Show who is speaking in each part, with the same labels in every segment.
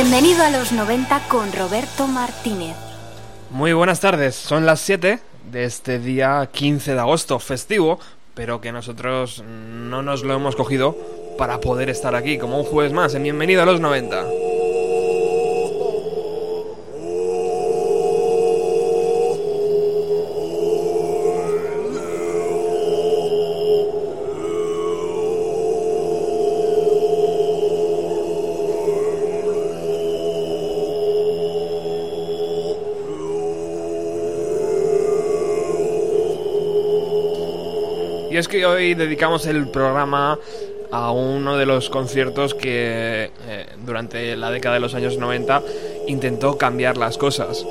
Speaker 1: Bienvenido a los 90 con Roberto Martínez.
Speaker 2: Muy buenas tardes, son las 7 de este día 15 de agosto, festivo, pero que nosotros no nos lo hemos cogido para poder estar aquí como un jueves más en Bienvenido a los 90. Es que hoy dedicamos el programa a uno de los conciertos que eh, durante la década de los años 90 intentó cambiar las cosas.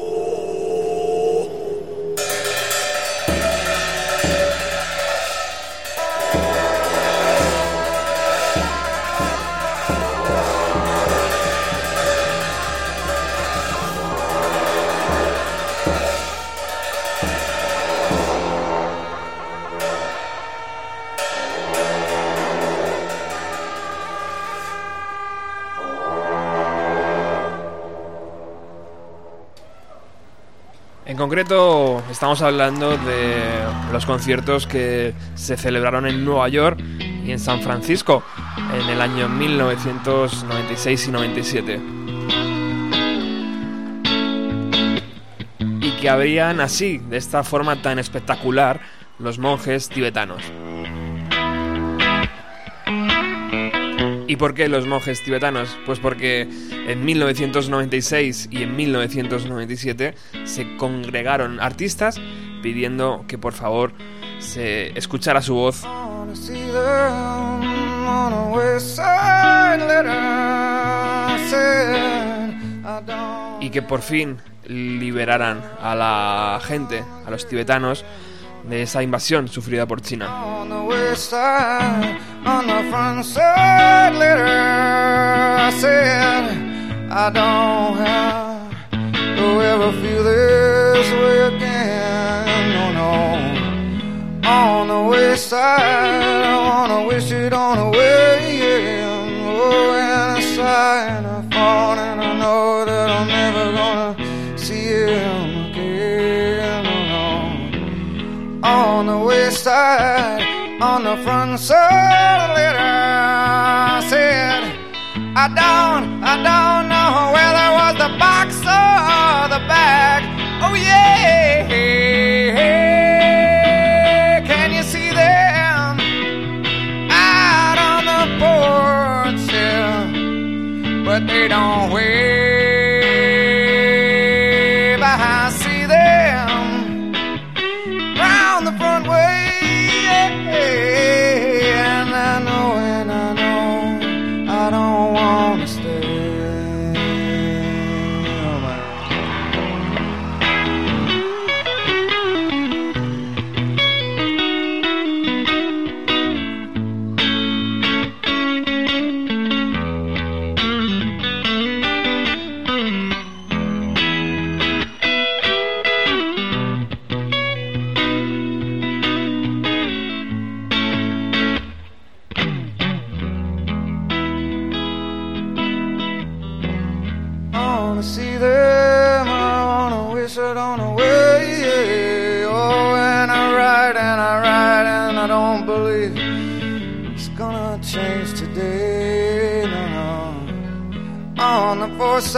Speaker 2: Estamos hablando de los conciertos que se celebraron en Nueva York y en San Francisco en el año 1996 y 97. Y que abrían así, de esta forma tan espectacular, los monjes tibetanos. ¿Y por qué los monjes tibetanos? Pues porque en 1996 y en 1997 se congregaron artistas pidiendo que por favor se escuchara su voz y que por fin liberaran a la gente, a los tibetanos, de esa invasión sufrida por China.
Speaker 3: I don't have to ever feel this way again. No no. On the west side I wanna wish it on the way oh and aside I fall and I know that I'm never gonna see him again. No no. On the west side, on the front side of the letter said, I don't, I don't know whether it was the box or the bag. Oh yeah,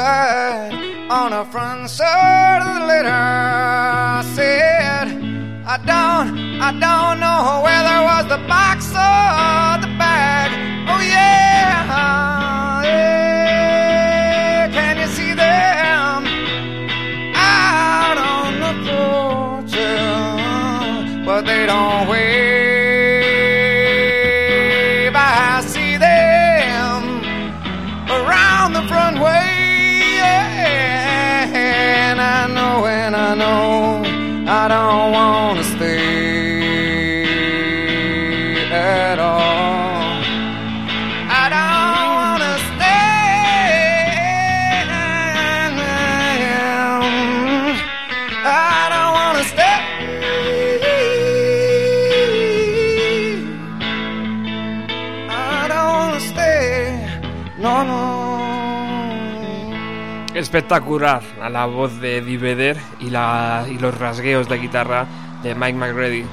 Speaker 3: side, on the front side of the letter, I said, I don't, I don't know whether it was the box No, no.
Speaker 2: Espectacular a la voz de Eddie Vedder y, la, y los rasgueos de guitarra de Mike McReady.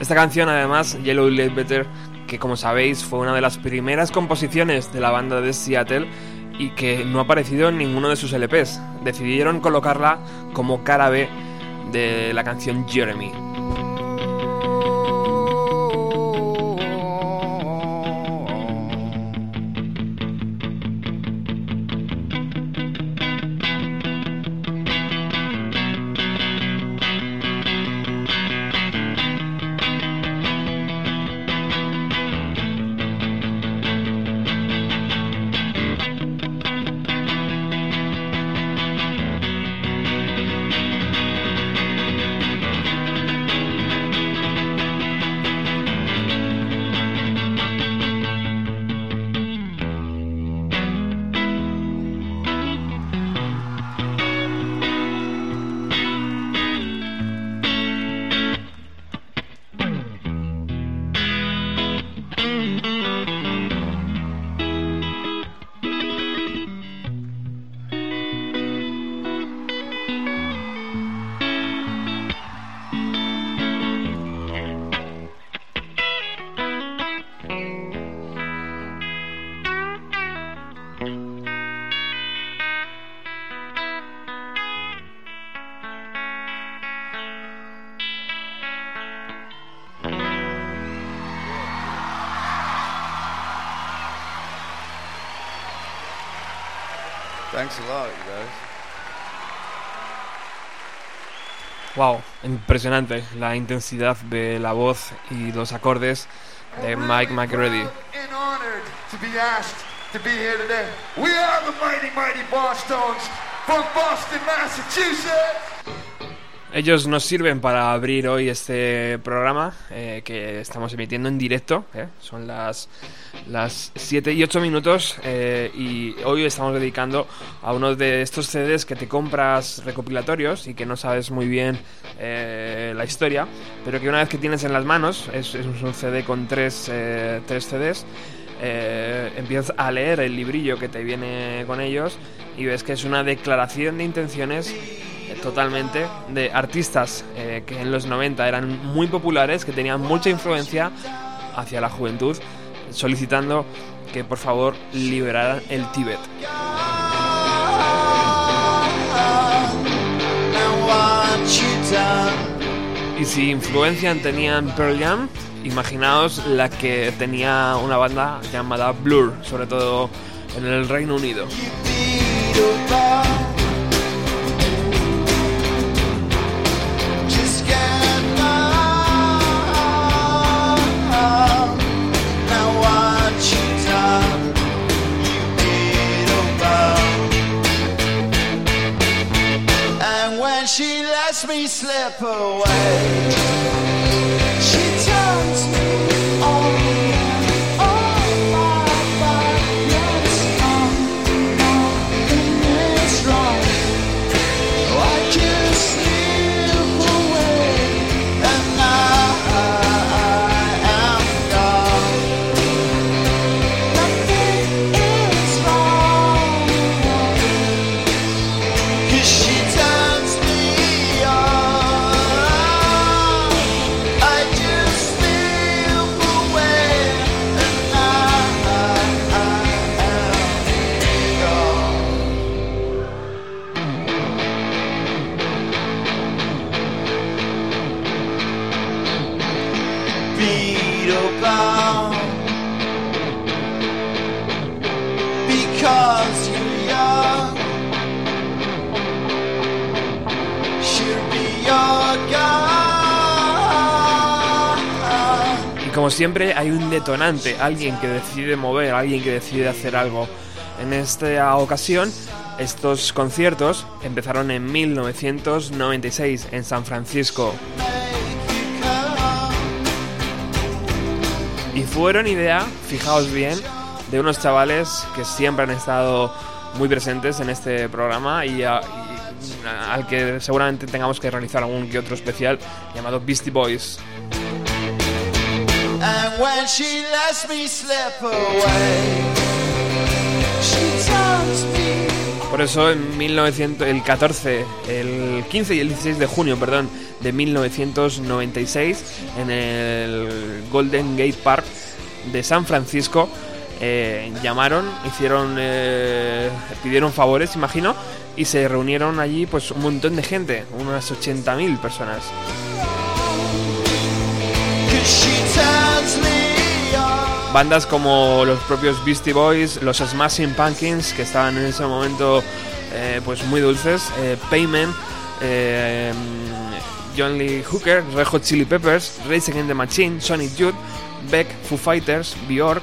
Speaker 2: Esta canción, además, Yellow Late Better, que como sabéis fue una de las primeras composiciones de la banda de Seattle y que no ha aparecido en ninguno de sus LPs. Decidieron colocarla como cara B de la canción Jeremy. Impresionante la intensidad de la voz y los acordes de Mike McReady.
Speaker 4: Boston, Massachusetts.
Speaker 2: Ellos nos sirven para abrir hoy este programa eh, que estamos emitiendo en directo. eh. Son las, las 7 y 8 minutos eh, y hoy estamos dedicando a uno de estos CDs que te compras recopilatorios y que no sabes muy bien eh, la historia, pero que una vez que tienes en las manos, es, un CD con tres, tres CDs, empiezas a leer el librillo que te viene con ellos y ves que es una declaración de intenciones totalmente de artistas eh, que en los 90 eran muy populares, que tenían mucha influencia hacia la juventud, solicitando que por favor liberaran el Tíbet. Y si influencia tenían Pearl Jam, imaginaos la que tenía una banda llamada Blur, sobre todo en el Reino Unido.
Speaker 4: She lets me slip away,
Speaker 2: siempre hay un detonante, alguien que decide mover, alguien que decide hacer algo. En esta ocasión, estos conciertos empezaron en 1996 en San Francisco y fueron idea, fijaos bien, de unos chavales que siempre han estado muy presentes en este programa y, y al que seguramente tengamos que realizar algún que otro especial llamado Beastie Boys.
Speaker 4: And
Speaker 3: when she lets me slip away, she tells me.
Speaker 2: Por eso en 1900, el 14, el 15 y el 16 de junio, perdón, de 1996, en el Golden Gate Park de San Francisco, eh, llamaron, hicieron, eh, pidieron favores, imagino, y se reunieron allí pues un montón de gente, unas 80.000 personas. Bandas como los propios Beastie Boys, los Smashing Pumpkins, que estaban en ese momento eh, pues muy dulces, eh, Payment, eh, John Lee Hooker, Red Hot Chili Peppers, Rage Against the Machine, Sonic Youth, Beck, Foo Fighters, Bjork,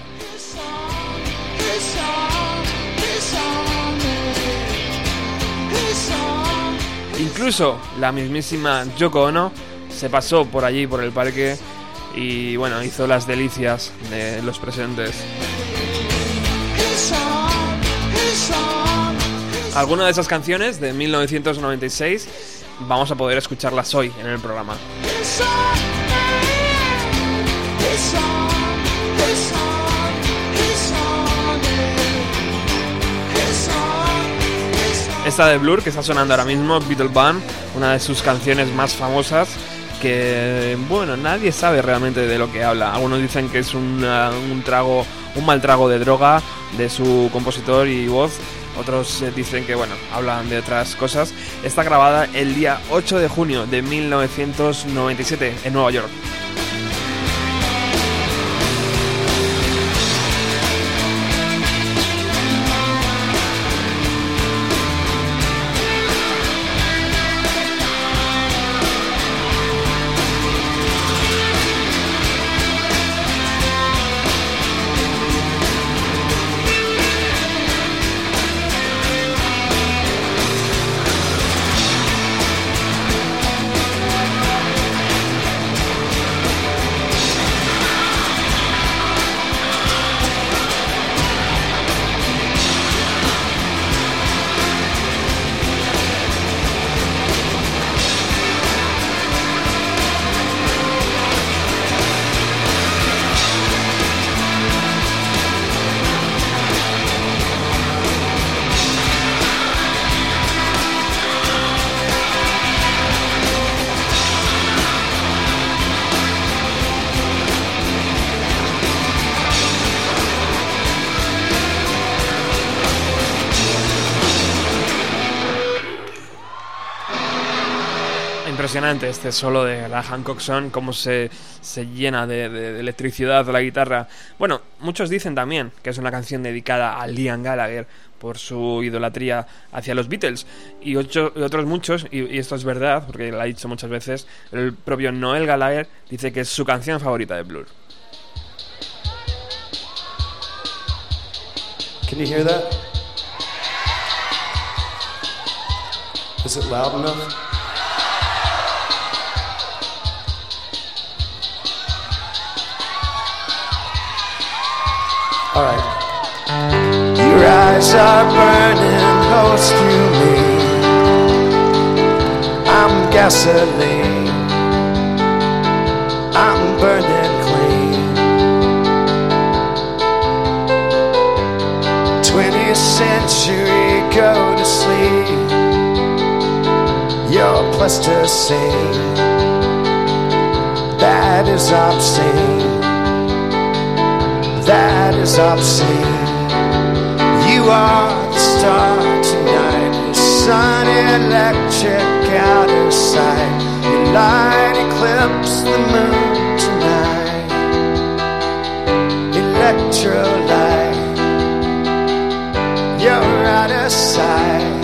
Speaker 2: incluso la mismísima Yoko Ono se pasó por allí, por el parque, y bueno, hizo las delicias de los presentes. Algunas de esas canciones de 1996 vamos a poder escucharlas hoy en el programa. Esta de Blur que está sonando ahora mismo, Beatle Band, una de sus canciones más famosas que, bueno, nadie sabe realmente de lo que habla. Algunos dicen que es un trago, un mal trago de droga de su compositor y voz. Otros eh, dicen que, bueno, hablan de otras cosas. Está grabada el día 8 de junio de 1997 en Nueva York. Impresionante este solo de la Hancock Song, cómo se, se llena de, de- de electricidad la guitarra. Bueno, muchos dicen también que es una canción dedicada a Liam Gallagher por su idolatría hacia los Beatles. Y, ocho- y otros muchos, y, y esto es verdad, porque lo ha dicho muchas veces, el propio Noel Gallagher dice que es su canción favorita de Blur.
Speaker 5: Can you hear that? Is it loud enough? All right.
Speaker 3: Your eyes are burning close to me. I'm gasoline. I'm burning clean. 20th century, go to sleep. You're plasticine. That is obscene. That is obscene. You are the star tonight. The sun electric out of sight. Your light eclipses the moon tonight. Electrolyte. You're out of sight.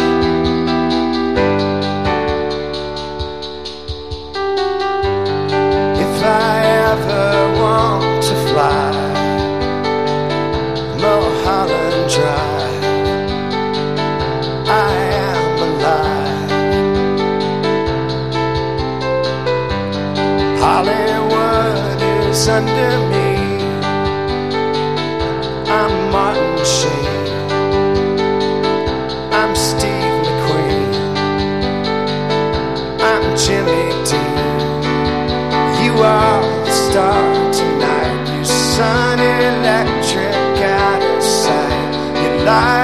Speaker 3: it's under me. I'm Martin Sheen. I'm Steve McQueen. I'm Jimmy Dean. You are the star tonight. You sun electric out of sight. You light.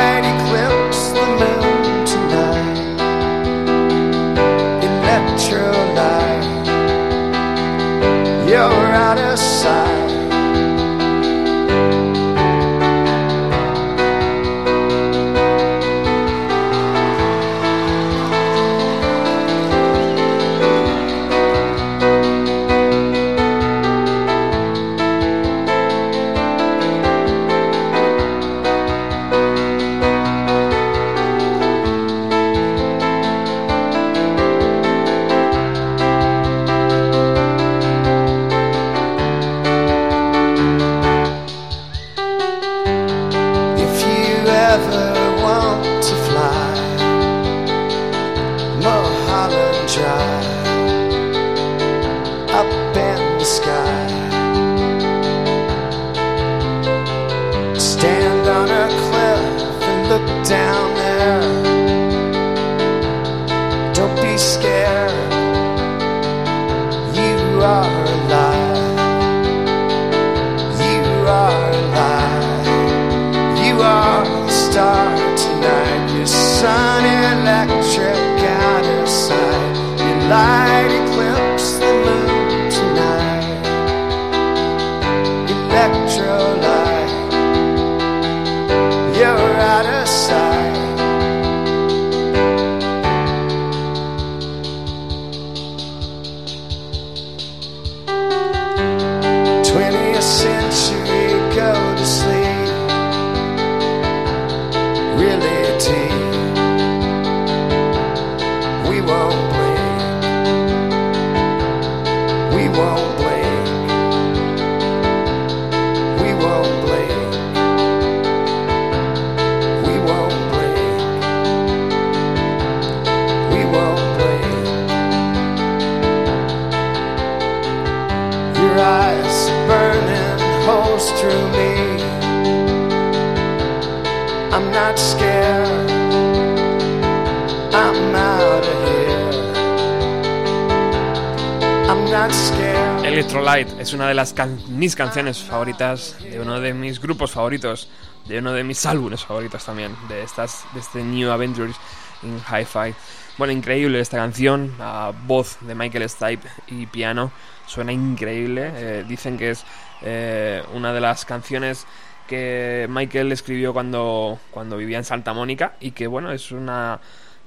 Speaker 2: Es una de las can- mis canciones favoritas, de uno de mis grupos favoritos, de uno de mis álbumes favoritos también, de, estas, de este New Adventures in Hi-Fi. Bueno, increíble esta canción, a voz de Michael Stipe y piano, suena increíble. eh, dicen que es eh, una de las canciones que Michael escribió cuando, cuando vivía en Santa Mónica y que bueno, es una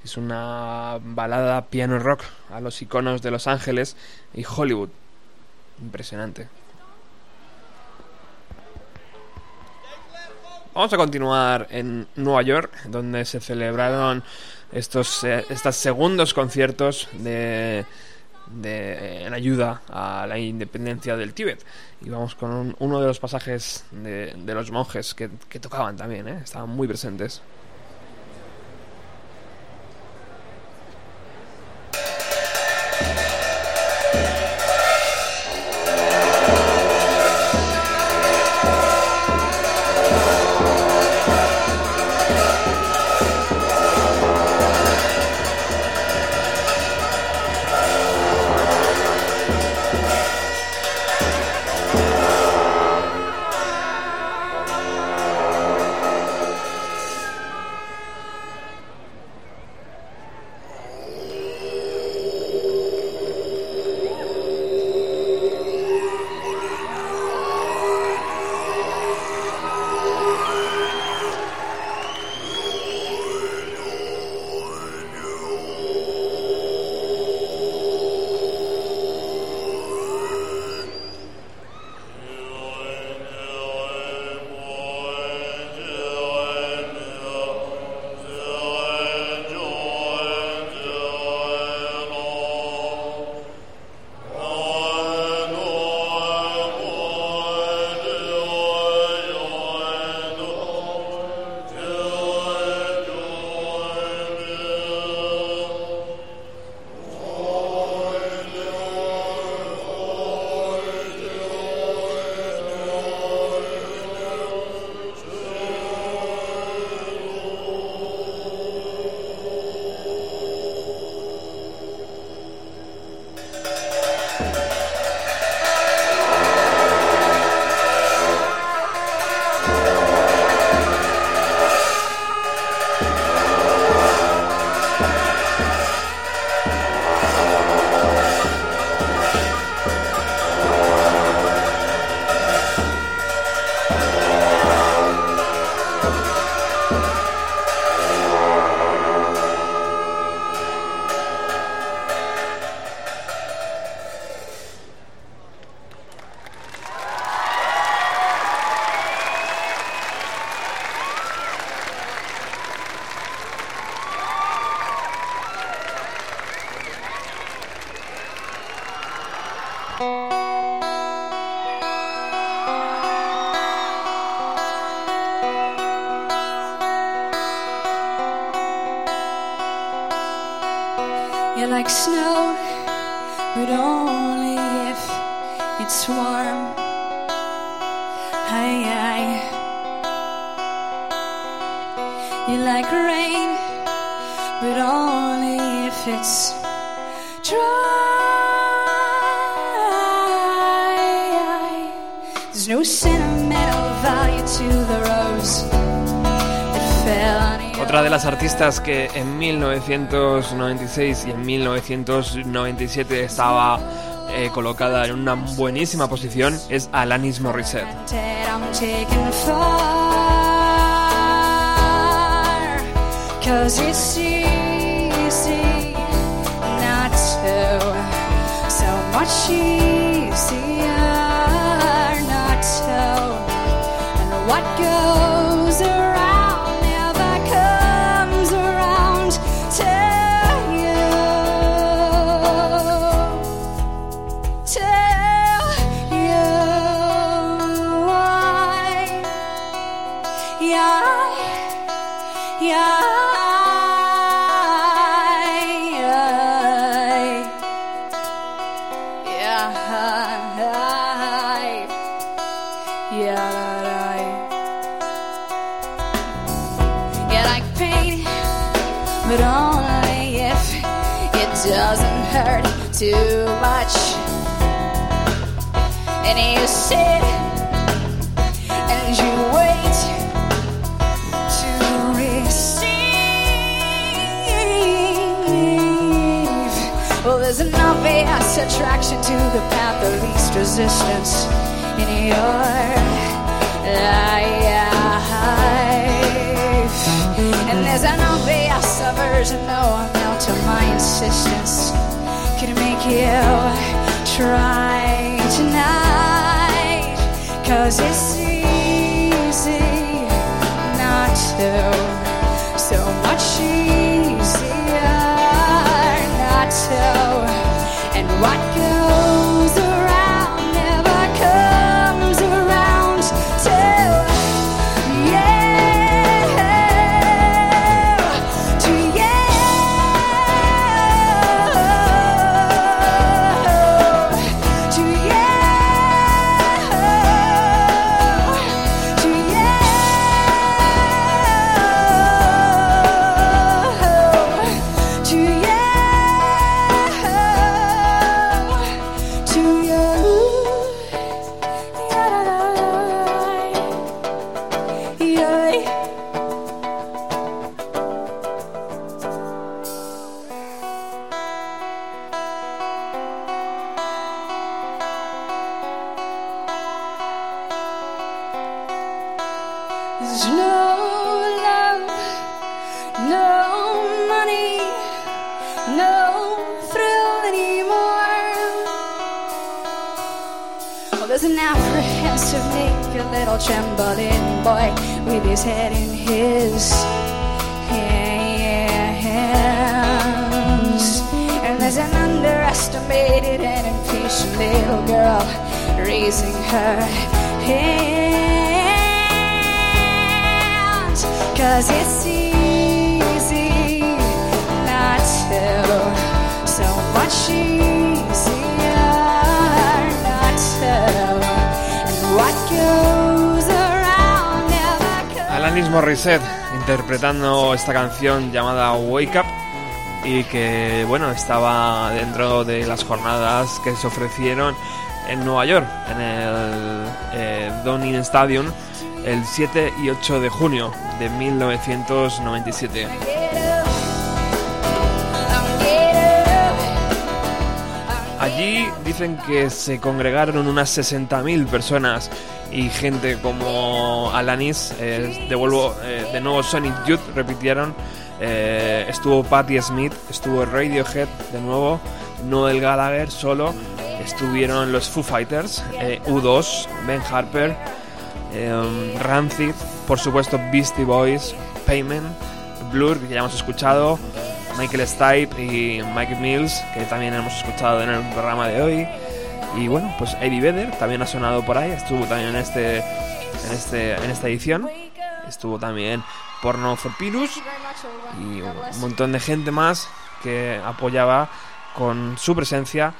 Speaker 2: es una balada piano rock a los iconos de Los Ángeles y Hollywood. Impresionante. Vamos a continuar en Nueva York, donde se celebraron estos, eh, estos segundos conciertos de, de- en ayuda a la independencia del Tíbet. Y vamos con un- uno de los pasajes de, de los monjes que, que tocaban también, ¿eh? estaban muy presentes.
Speaker 6: You're like snow, but only if it's warm. Aye, aye. You're like rain, but only if it's dry. There's no sentimental
Speaker 2: Otra de las artistas que en 1996 y en 1997 estaba eh, colocada en una buenísima posición es Alanis Morissette.
Speaker 6: To the path of least resistance in your life. And there's an obvious aversion, no amount to my insistence could make you try tonight. Cause it's easy
Speaker 2: llamada Wake Up y que bueno estaba dentro de las jornadas que se ofrecieron en Nueva York en el eh, Downing Stadium el 7 y 8 de junio de 1997. Allí dicen que se congregaron unas 60.000 personas y gente como Alanis, eh, devuelvo eh, de nuevo Sonic Youth, repitieron, eh, estuvo Patti Smith, estuvo Radiohead de nuevo, Noel Gallagher solo, estuvieron los Foo Fighters, eh, U2, Ben Harper, Rancid, por supuesto Beastie Boys, Payment, Blur, que ya hemos escuchado, Michael Stipe y Mike Mills, que también hemos escuchado en el programa de hoy. Y bueno, pues Eddie Vedder también ha sonado por ahí, estuvo también en este en este en esta edición. Estuvo también Porno for Pilus y un montón de gente más que apoyaba con su presencia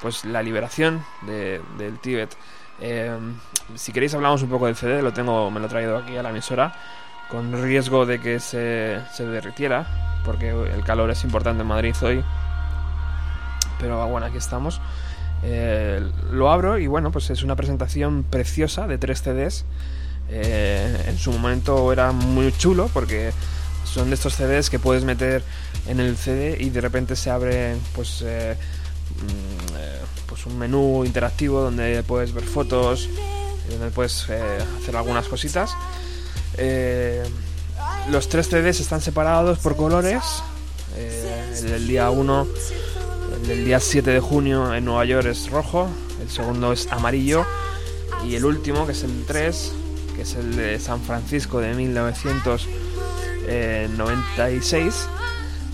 Speaker 2: pues la liberación de- del Tíbet. Eh, si queréis hablamos un poco del CD, lo tengo, me lo he traído aquí a la emisora, con riesgo de que se derritiera, porque el calor es importante en Madrid hoy. Pero bueno, aquí estamos. Eh, lo abro y bueno, pues es una presentación preciosa de tres CDs. Eh, en su momento era muy chulo porque son de estos CDs que puedes meter en el CD y de repente se abre pues eh, mm, pues un menú interactivo donde puedes ver fotos donde puedes hacer algunas cositas los tres CDs están separados por colores el del día 1 el del día 7 de junio en Nueva York es rojo el segundo es amarillo y el último que es el 3 que es el de San Francisco de 1996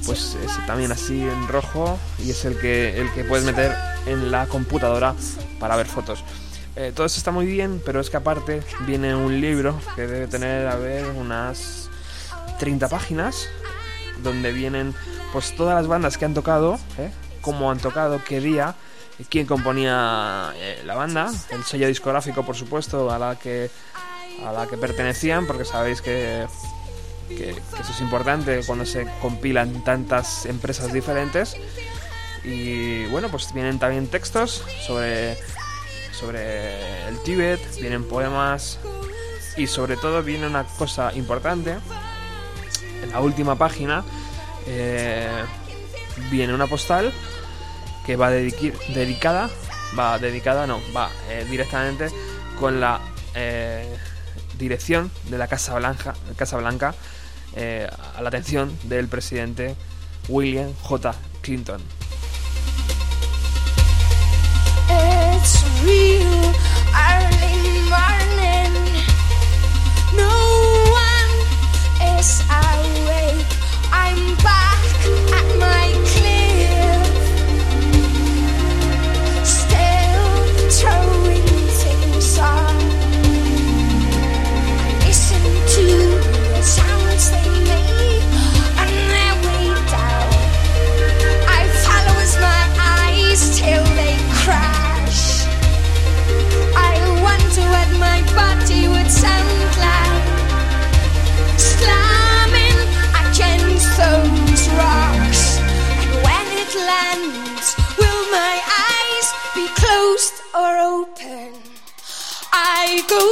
Speaker 2: pues es también así en rojo y es el que el que puedes meter en la computadora para ver fotos Eh, todo eso está muy bien pero es que aparte viene un libro que debe tener a ver unas 30 páginas donde vienen pues todas las bandas que han tocado ¿eh? Cómo han tocado qué día quién componía eh, la banda el sello discográfico por supuesto a la que a la que pertenecían porque sabéis que que, eso es importante cuando se compilan tantas empresas diferentes. Y bueno, pues vienen también textos sobre, sobre el Tíbet, vienen poemas y sobre todo viene una cosa importante. En la última página eh, viene una postal que va dedicada, va dedicada, no, va eh, directamente con la eh, dirección de la Casa Blanca, Casa Blanca eh, a la atención del presidente William J. Clinton.
Speaker 6: It's real early morning. No one is awake. I'm back at my cliff. Go.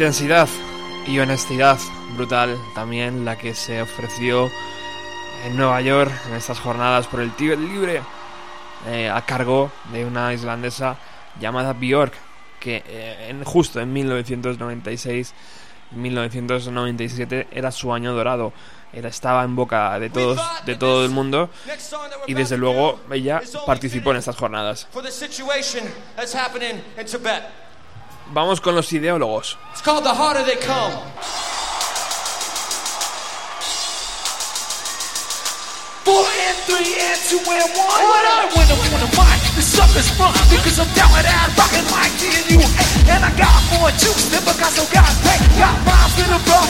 Speaker 2: Intensidad y honestidad brutal también la que se ofreció en Nueva York en estas jornadas por el Tíbet Libre eh, a cargo de una islandesa llamada Björk que eh, en, justo en 1996 1997 era su año dorado. Era, estaba en boca de todos de todo el mundo y desde luego ella participó en estas jornadas vamos con los ideólogos
Speaker 7: It's called The Harder They Come.
Speaker 8: Four and three and two and one. What I win up on the mic, the suckers front because I'm down with that rockin' like me and you. And I got more juice than Picasso got paid. Got rhymes to the bro,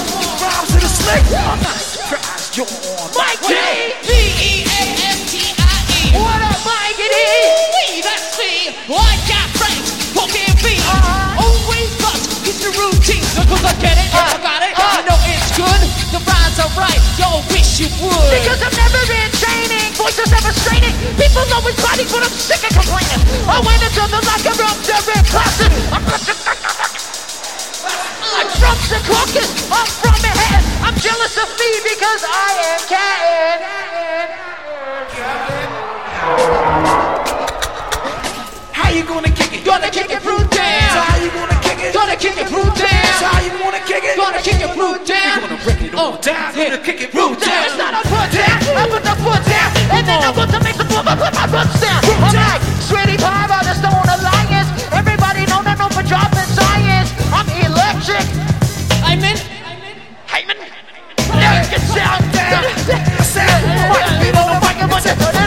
Speaker 8: rhymes to the snake. I'm not surprised you're on. Mike G.
Speaker 9: B E A S T I E.
Speaker 8: What up, Mike G?
Speaker 9: We that's me. I got friends. Walking beat. Always thought it's. Because I get it, I got it. I know it's good. The rhymes are right. Yo, wish you would.
Speaker 8: Because I've never been training, voices never straining. People always fighting, but I'm sick of complaining. I went into the locker room, they're classic. I'm I'm from the caucus, I'm from Manhattan. I'm jealous of me because I am How you gonna kick it?
Speaker 9: Gonna kick it fruit down.
Speaker 8: How you gonna kick it?
Speaker 9: Gonna kick it fruit down.
Speaker 8: How you gonna kick it?
Speaker 9: Gonna kick it fruit down.
Speaker 8: Gonna break it all
Speaker 9: Oh,
Speaker 8: down. Gonna kick it root down. It's not a put down. I put the foot down, and then I want to make the move. I put my roots down. I'm like Sweetie Pie by the Stone Alliance. Everybody know I know for dropping science. I'm electric.
Speaker 9: I'm in.
Speaker 8: Hyman. Now get sound down. Sound. What? People don't like it,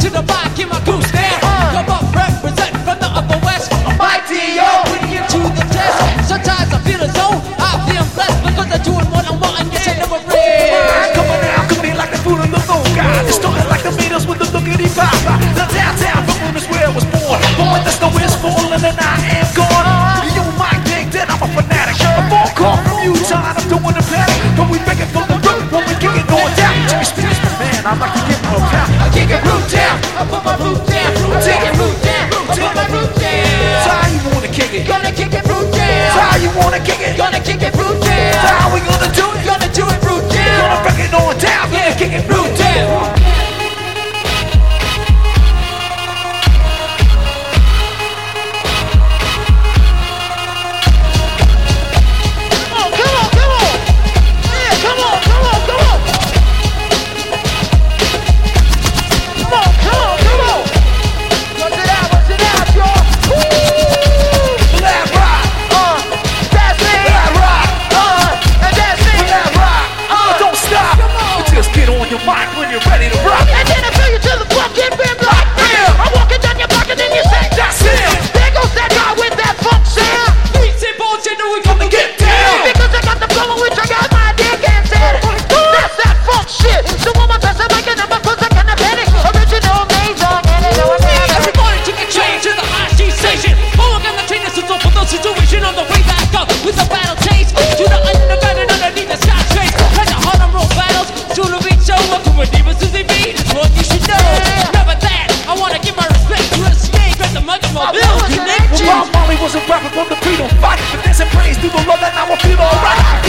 Speaker 9: Into the bar, get my goose. Come up, represent from the upper west.
Speaker 8: My D.O.
Speaker 9: Putting it to the test. Sometimes I feel as though I feel blessed because I'm doing what I want and yes, I never break.
Speaker 8: Coming out, coming like the food on the low guy. Distorted like the Beatles with the lookity pop. The downtown Brooklyn is where I was born. But when the snow is falling and I am gone, you might think that I'm a fanatic. A phone call from Utah, I'm doing the panic. But we make it from the root when we kick it going down. Jimmy Spears, man, I like to get more. I kick it root down.
Speaker 9: I put my boot down. Take it root down. I put my root
Speaker 8: So how you wanna kick it?
Speaker 9: Gonna kick it root
Speaker 8: So
Speaker 9: down.
Speaker 8: how you wanna kick it?
Speaker 9: Gonna kick it root
Speaker 8: So
Speaker 9: down.
Speaker 8: how we gonna do it?
Speaker 9: Gonna do it root
Speaker 8: Gonna break it on down. Gonna kick it root down. Rapper from the freedom fight, but there's a praise through the love that I feel alright.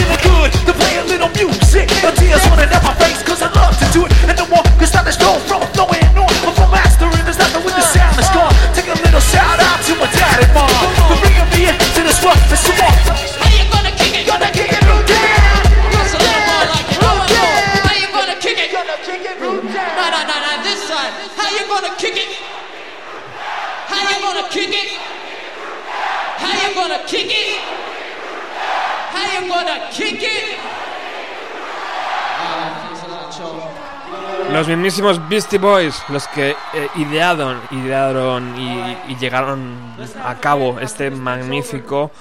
Speaker 2: Los mismísimos Beastie Boys, los que eh, idearon, idearon y, y llegaron a cabo este magnífico,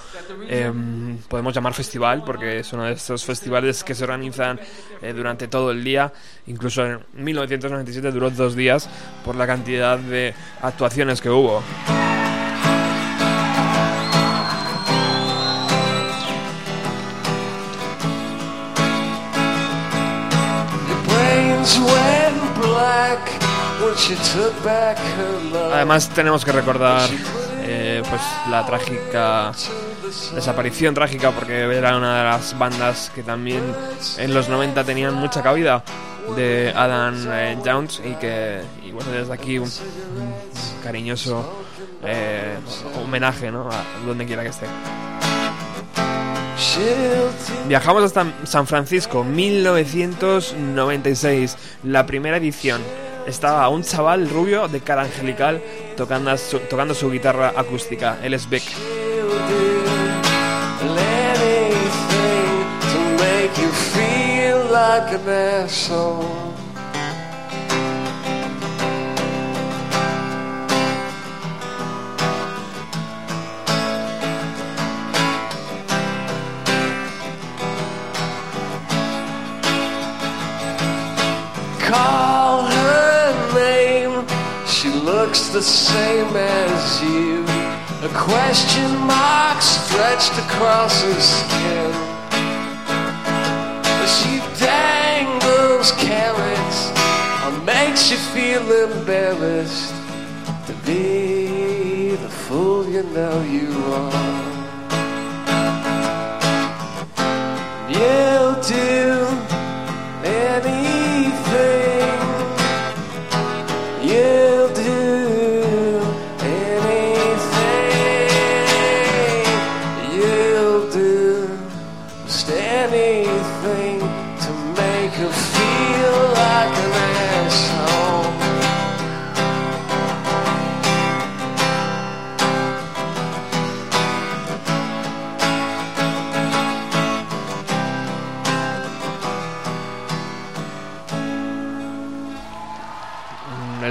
Speaker 2: em, podemos llamar festival, porque es uno de estos festivales que se organizan eh, durante todo el día. Incluso en 1997 duró dos días por la cantidad de actuaciones que hubo. Además tenemos que recordar eh, pues la trágica desaparición trágica porque era una de las bandas que también en los 90 tenían mucha cabida de Adam eh, Jones y que bueno desde aquí un, un cariñoso eh, homenaje ¿no? a donde quiera que esté. Viajamos hasta San Francisco, 1996, la primera edición. Estaba un chaval rubio de cara angelical tocando su, tocando su guitarra acústica. Él es Beck.
Speaker 10: Looks the same as you. A question mark stretched across her skin. She dangles carrots and makes you feel embarrassed to be the fool you know you are. You'll do anything.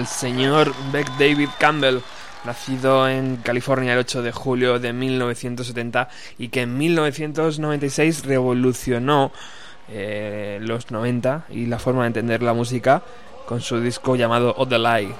Speaker 2: El señor Beck David Campbell, nacido en California el 8 de julio de 1970 y que en 1996 revolucionó eh, los 90 y la forma de entender la música con su disco llamado Oh the Lie.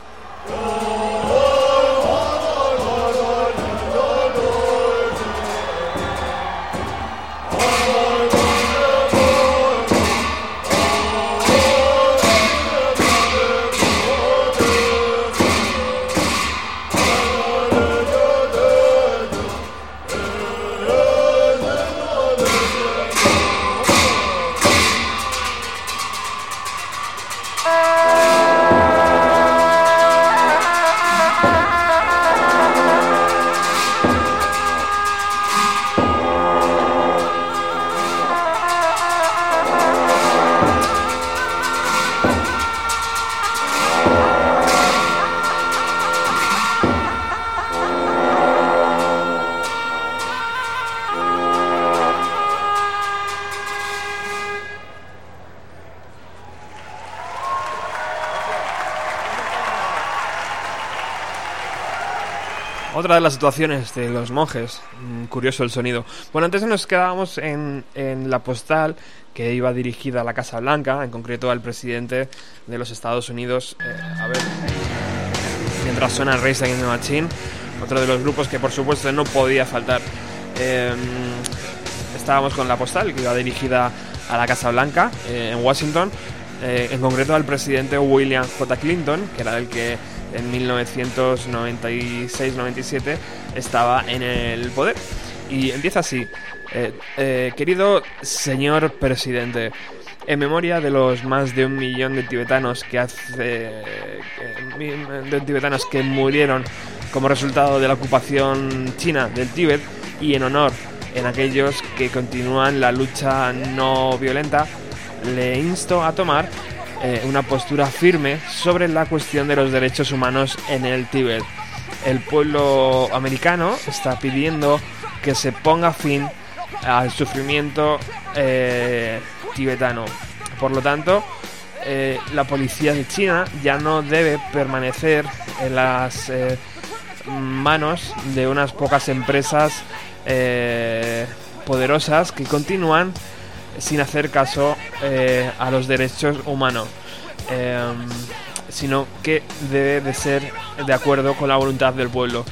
Speaker 2: De las situaciones de los monjes, mm, curioso el sonido. Bueno, antes nos quedábamos en, en la postal que iba dirigida a la Casa Blanca, en concreto al presidente de los Estados Unidos. eh, a ver, mientras suena Race Against the Machine, otro de los grupos que por supuesto no podía faltar. Eh, estábamos con la postal que iba dirigida a la Casa Blanca eh, en Washington, eh, en concreto al presidente William J. Clinton, que era el que en 1996-97 estaba en el poder. Y empieza así. Eh, eh, querido señor presidente, en memoria de los más de un millón de tibetanos que hace de tibetanos que murieron como resultado de la ocupación china del Tíbet y en honor en aquellos que continúan la lucha no violenta, le insto a tomar eh, una postura firme sobre la cuestión de los derechos humanos en el Tíbet. El pueblo americano está pidiendo que se ponga fin al sufrimiento eh, tibetano. Por lo tanto, eh, la policía de China ya no debe permanecer en las manos de unas pocas empresas poderosas que continúan sin hacer caso eh, a los derechos humanos, eh, sino que debe de ser de acuerdo con la voluntad del pueblo.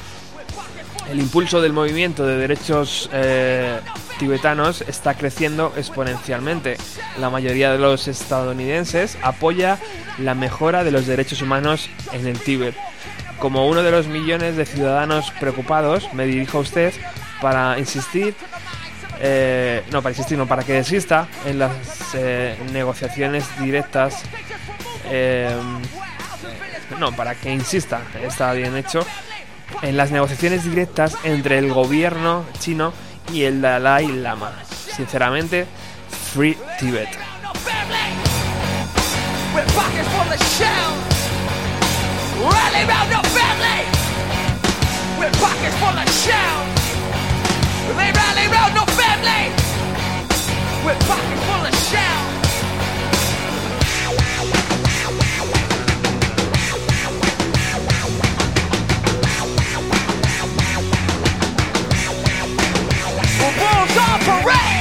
Speaker 2: El impulso del movimiento de derechos eh, tibetanos está creciendo exponencialmente. La mayoría de los estadounidenses apoya la mejora de los derechos humanos en el Tíbet. Como uno de los millones de ciudadanos preocupados, me dirijo a usted para insistir, eh, no, para insistir, no, para que desista en las eh, negociaciones directas, eh, no, para que insista, está bien hecho, en las negociaciones directas entre el gobierno chino y el Dalai Lama. Sinceramente, Free Tibet.
Speaker 8: They rally round your With pockets full of. Bulls on parade.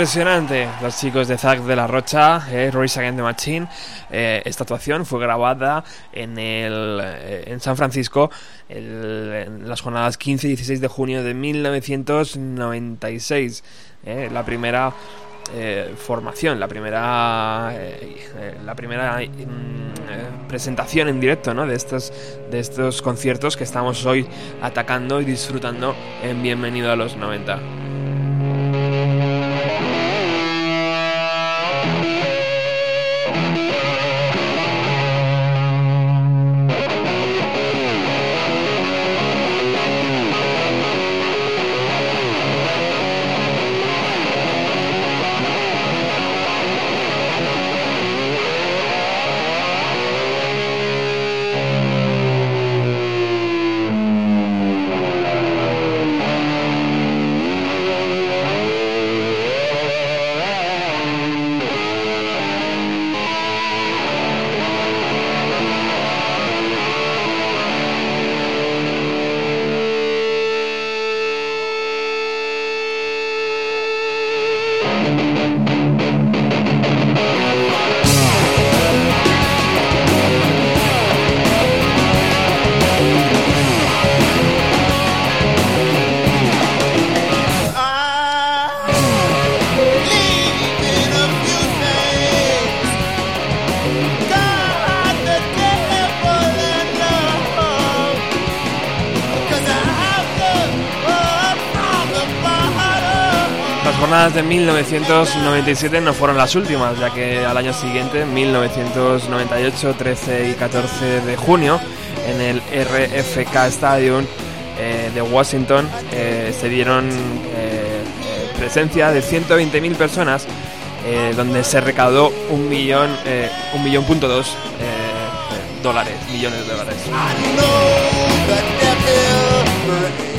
Speaker 2: Impresionante, los chicos de Zack de la Rocha, eh, Royce Against the Machine. Eh, esta actuación fue grabada en, el, eh, en San Francisco en las jornadas 15 y 16 de junio de 1996. eh, la primera eh, formación, la primera, eh, la primera presentación en directo ¿no? de, estos, de estos conciertos que estamos hoy atacando y disfrutando en Bienvenido a los 90. Jornadas de 1997 no fueron las últimas, ya que al año siguiente, 1998, 13 y 14 de junio, en el RFK Stadium eh, de Washington, eh, se dieron eh, presencia de 120.000 personas, eh, donde se recaudó un millón, un millón punto dos dólares, millones de dólares.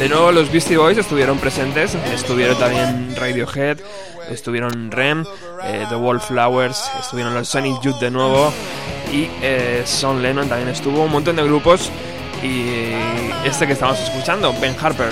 Speaker 2: De nuevo los Beastie Boys estuvieron presentes, estuvieron también Radiohead, estuvieron Rem, eh, The Wallflowers, estuvieron los Sonic Youth de nuevo. Y eh, Son Lennon también estuvo, un montón de grupos. Y este que estamos escuchando, Ben Harper.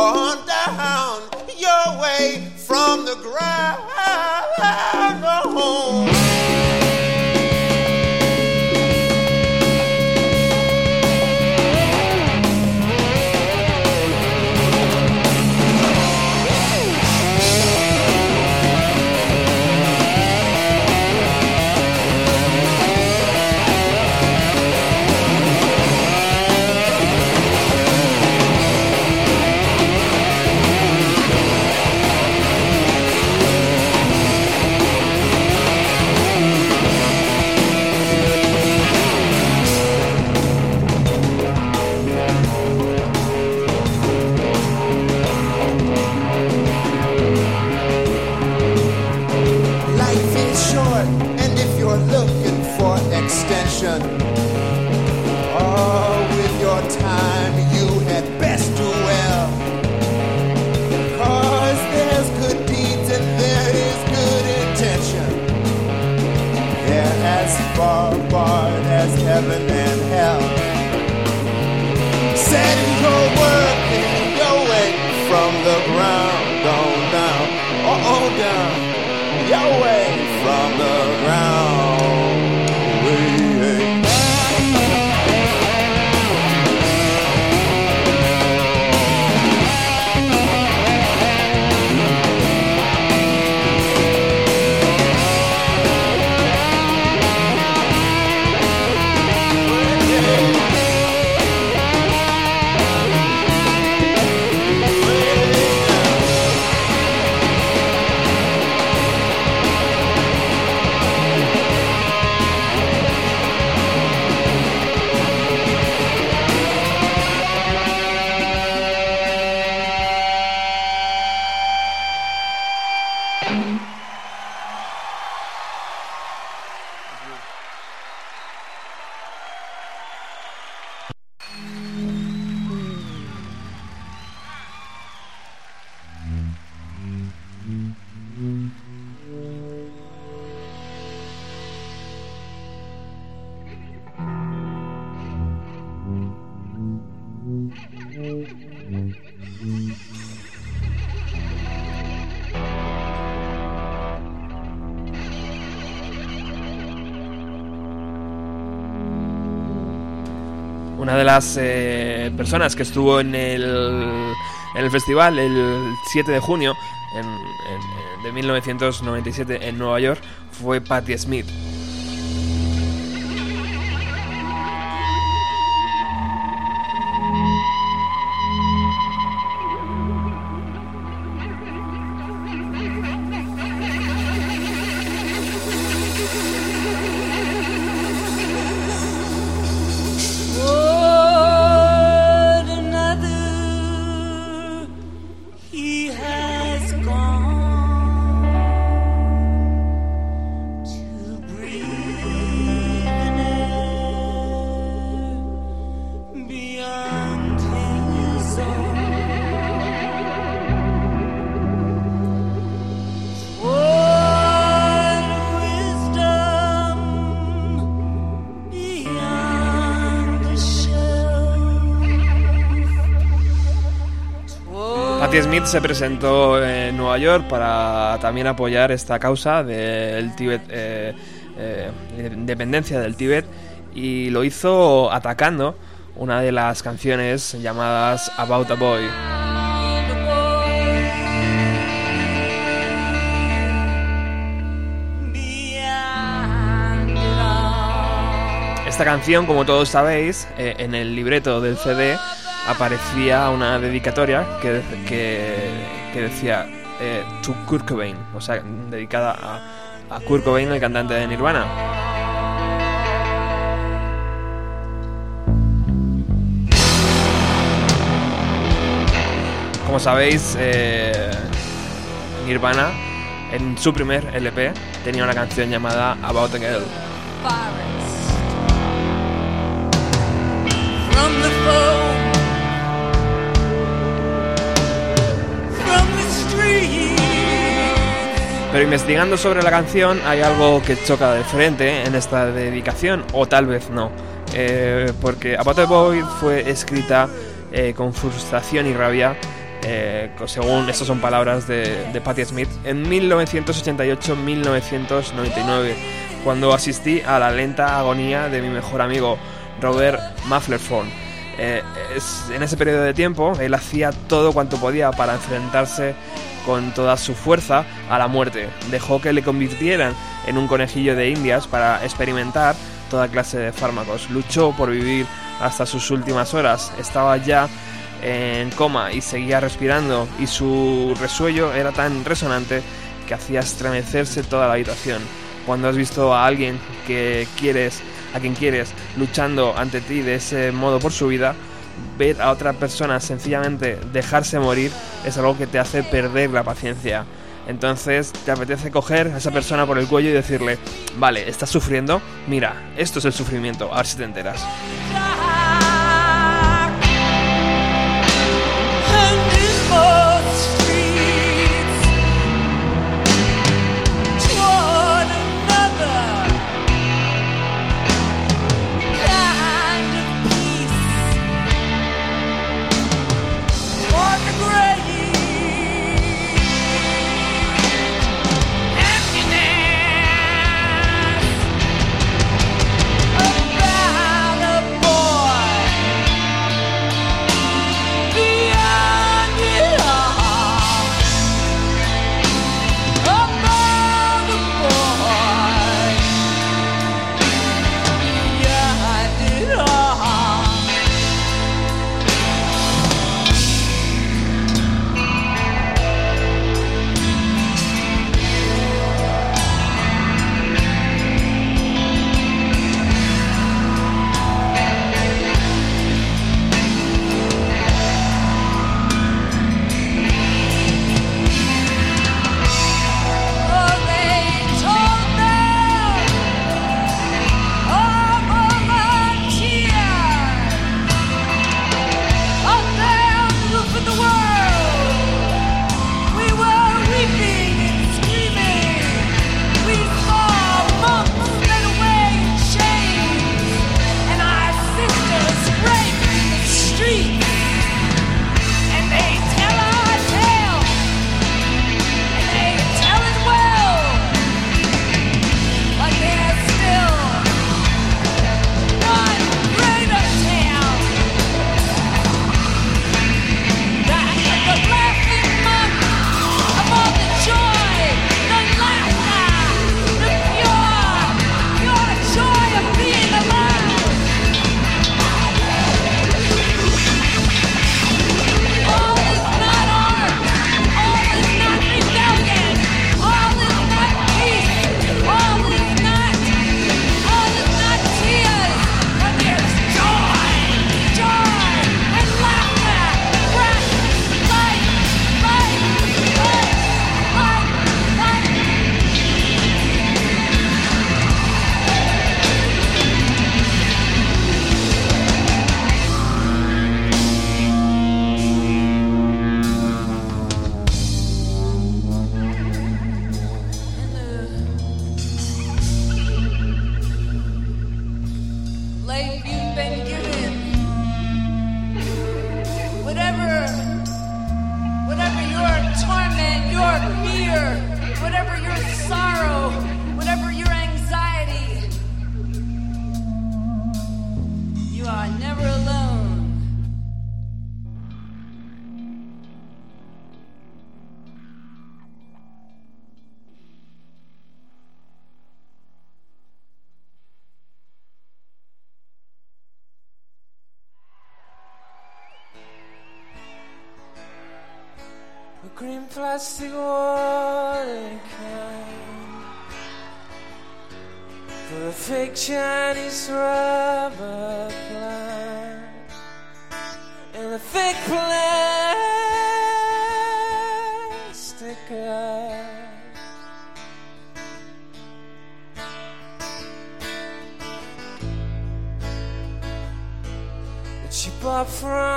Speaker 4: On down your way from the ground.
Speaker 2: Eh, personas que estuvo en el, en el festival el 7 de junio en- de 1997 en Nueva York fue Patti Smith. Se presentó en Nueva York para también apoyar esta causa del Tíbet, eh, eh, independencia del Tíbet, y lo hizo atacando una de las canciones llamadas About a Boy. Esta canción, como todos sabéis, eh, en el libreto del CD aparecía una dedicatoria que, que, que decía eh, To Kurt Cobain, o sea, dedicada a, a Kurt Cobain, el cantante de Nirvana. Como sabéis, eh, Nirvana en su primer LP tenía una canción llamada About a Girl. Pero investigando sobre la canción hay algo que choca de frente en esta dedicación, o tal vez no. Eh, porque About Boy fue escrita eh, con frustración y rabia
Speaker 9: eh, según estas son palabras de, de Patti Smith, en 1988-1999, cuando asistí a la lenta agonía de mi mejor amigo Robert Mufflerford. Eh, es- en ese periodo de tiempo, él hacía todo cuanto podía para enfrentarse con toda su fuerza a la muerte. Dejó que le convirtieran en un conejillo de indias para experimentar toda clase de fármacos. Luchó por vivir hasta sus últimas horas. Estaba ya en coma y seguía respirando y su resuello era tan resonante que hacía estremecerse toda la habitación. Cuando has visto a alguien que quieres, a quien quieres, luchando ante ti de ese modo por su vida, ver a otra persona sencillamente dejarse morir es algo que te hace perder la paciencia. Entonces te apetece coger a esa persona por el cuello y decirle, vale, estás sufriendo, mira, esto es el sufrimiento, a ver si te enteras.
Speaker 10: That she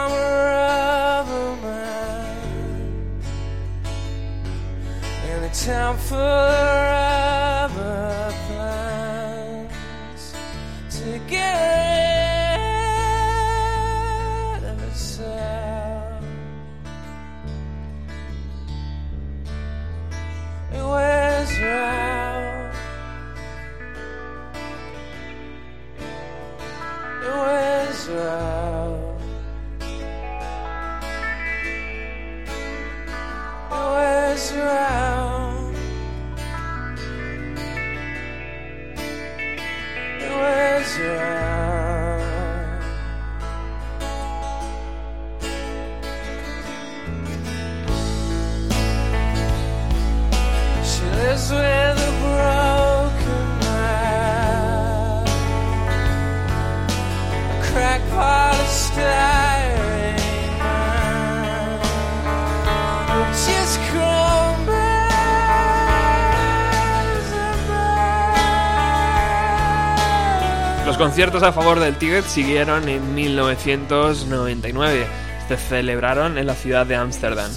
Speaker 2: conciertos a favor del Tíbet siguieron en 1999. Se celebraron en la ciudad de Ámsterdam.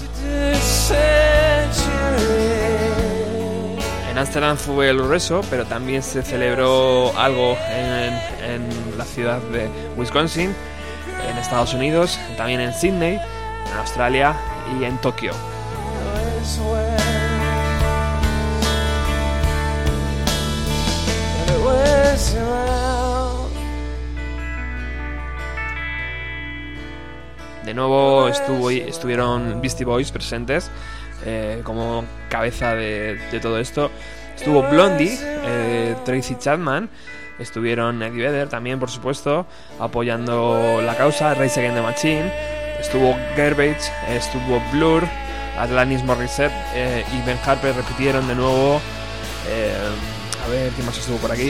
Speaker 2: En Ámsterdam fue el grueso, pero también se celebró algo en, en la ciudad de Wisconsin, en Estados Unidos, también en Sydney, en Australia y en Tokio. Estuvieron Beastie Boys presentes eh, como cabeza de, todo esto. Estuvo Blondie, eh, Tracy Chapman, estuvieron Eddie Vedder también, por supuesto, apoyando la causa, Race Against the Machine. Estuvo Garbage, estuvo Blur, Atlantis Morissette eh, y Ben Harper repitieron de nuevo. a ver, ¿quién más estuvo por aquí?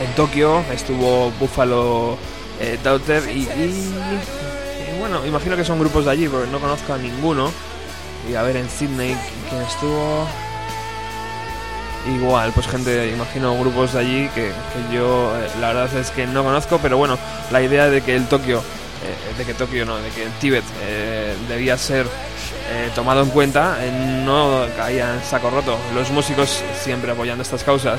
Speaker 2: En Tokio estuvo Buffalo eh, Daughter y, bueno, imagino que son grupos de allí porque no conozco a ninguno. Y a ver en Sydney quién estuvo. Igual, pues gente, imagino grupos de allí que, yo eh, la verdad es que no conozco, pero bueno, la idea de que el Tokio, eh, de que Tokio no, de que el Tíbet eh, debía ser tomado en cuenta, no caía en saco roto. Los músicos siempre apoyando estas causas.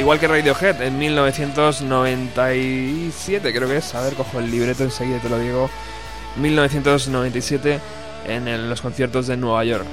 Speaker 2: Igual que Radiohead en 1997, creo que es. A ver, cojo el libreto enseguida te lo digo. 1997 en los conciertos de Nueva York.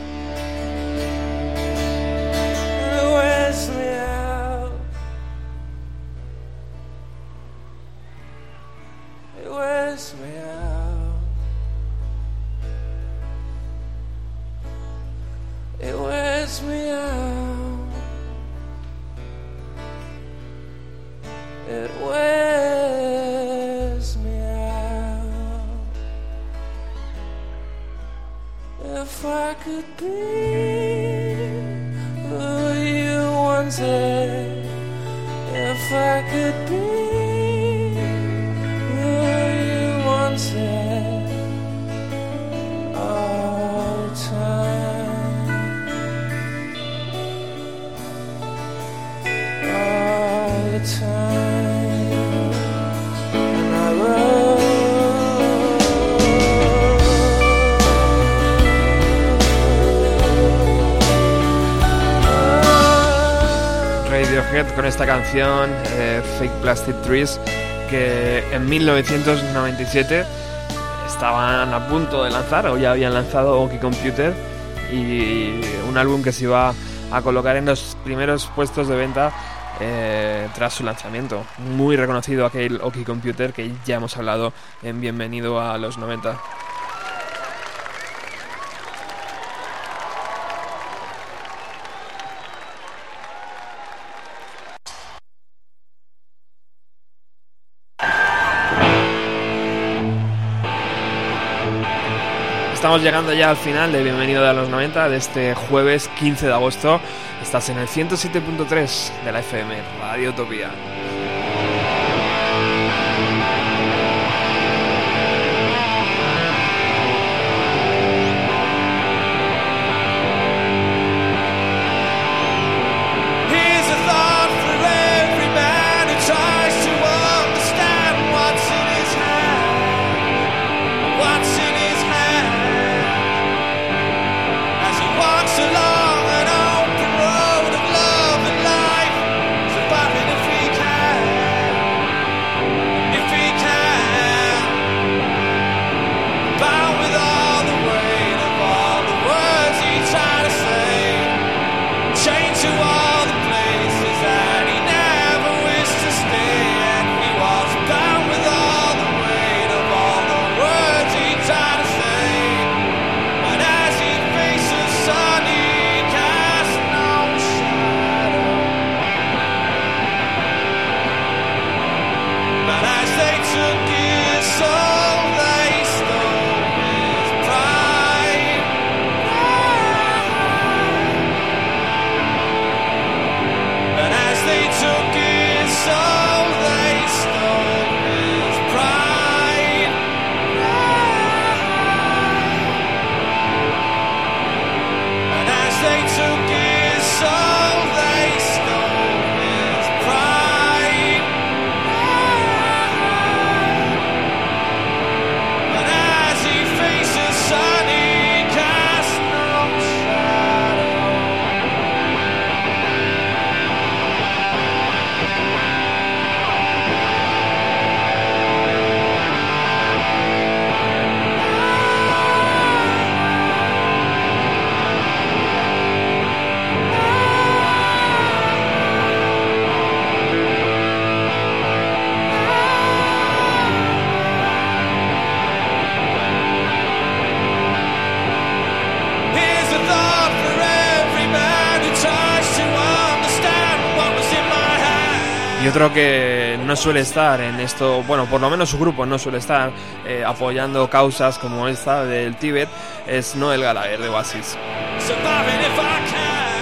Speaker 2: Eh, Fake Plastic Trees, que en 1997 estaban a punto de lanzar o ya habían lanzado Oki Computer y un álbum que se iba a colocar en los primeros puestos de venta eh, tras su lanzamiento. Muy reconocido aquel Oki Computer que ya hemos hablado en Bienvenido a los 90. Estamos llegando ya al final de Bienvenido a los 90 de este jueves 15 de agosto. Estás en el 107.3 de la FM, Radio Utopía. Otro que no suele estar en esto, bueno, por lo menos su grupo no suele estar eh, apoyando causas como esta del Tíbet, es Noel Gallagher de Oasis.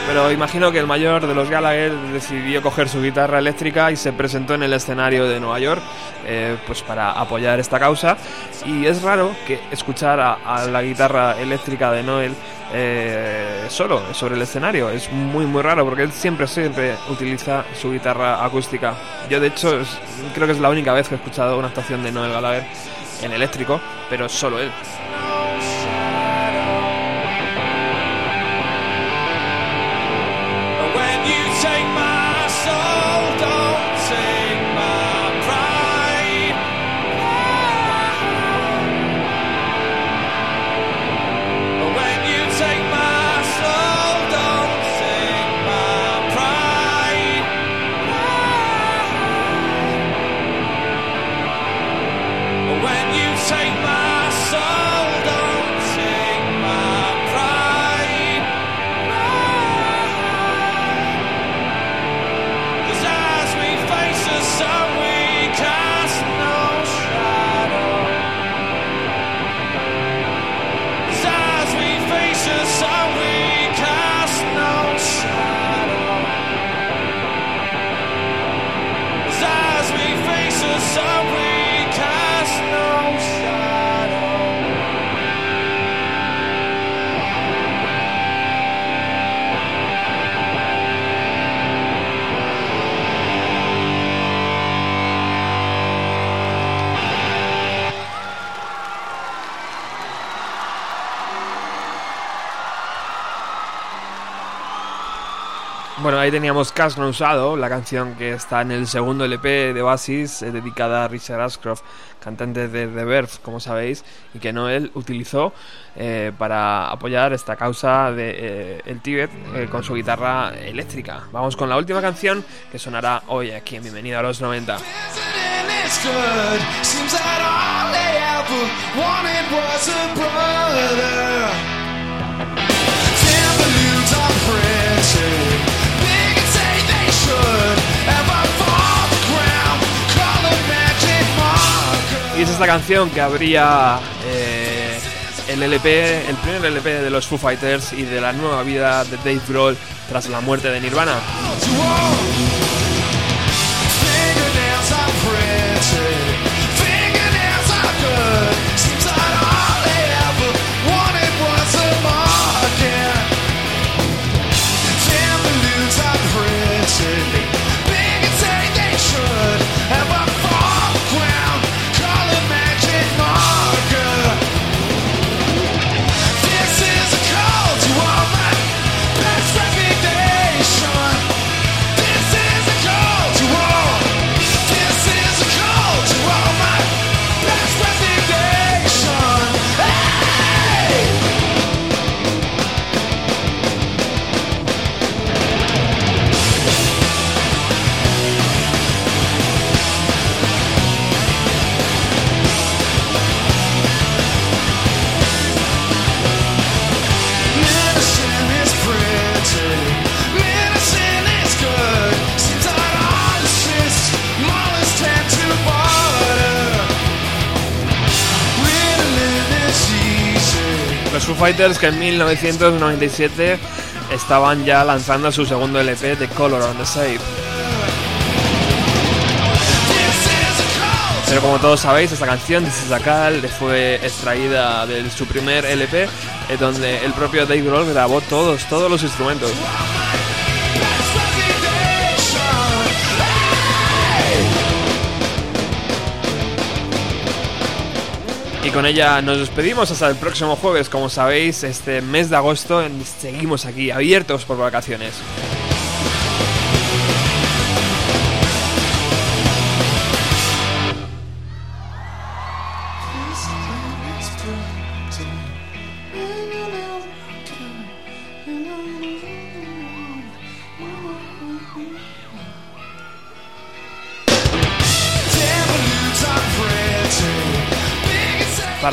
Speaker 2: Pero imagino que el mayor de los Gallagher decidió coger su guitarra eléctrica y se presentó en el escenario de Nueva York eh, pues para apoyar esta causa. Y es raro que escuchar a, a la guitarra eléctrica de Noel eh, solo sobre el escenario. Es muy muy raro porque él siempre siempre utiliza su guitarra acústica. Yo de hecho creo que es la única vez que he escuchado una actuación de Noel Gallagher en eléctrico, pero solo él. Bueno, ahí teníamos Cash No Usado, la canción que está en el segundo LP de Oasis, eh, dedicada a Richard Ashcroft, cantante de The Verve, como sabéis, y que Noel utilizó eh, para apoyar esta causa de eh, el Tíbet eh, con su guitarra eléctrica. Vamos con la última canción que sonará hoy aquí en Bienvenido a los 90.
Speaker 11: it's good. Seems that
Speaker 2: Y es esta canción que abría eh, el LP, el primer LP de los Foo Fighters y de la nueva vida de Dave Grohl tras la muerte de Nirvana. Los Foo Fighters que en 1997 estaban ya lanzando su segundo LP de Color on the Save. Pero como todos sabéis, esta canción de Sisakal fue extraída de su primer LP, eh, donde el propio Dave Grohl grabó todos, todos los instrumentos. Y con ella nos despedimos hasta el próximo jueves. Como sabéis, este mes de agosto seguimos aquí, abiertos por vacaciones.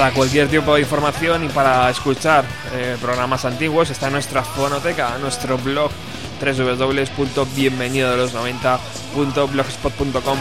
Speaker 2: Para cualquier tipo de información y para escuchar eh, programas antiguos está nuestra fonoteca, nuestro blog www.bienvenidodelos90.com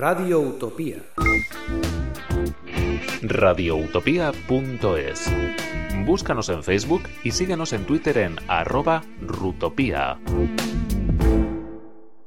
Speaker 12: Radio Utopía.
Speaker 13: radioutopía.es. Búscanos en Facebook y síguenos en Twitter en arroba rutopía.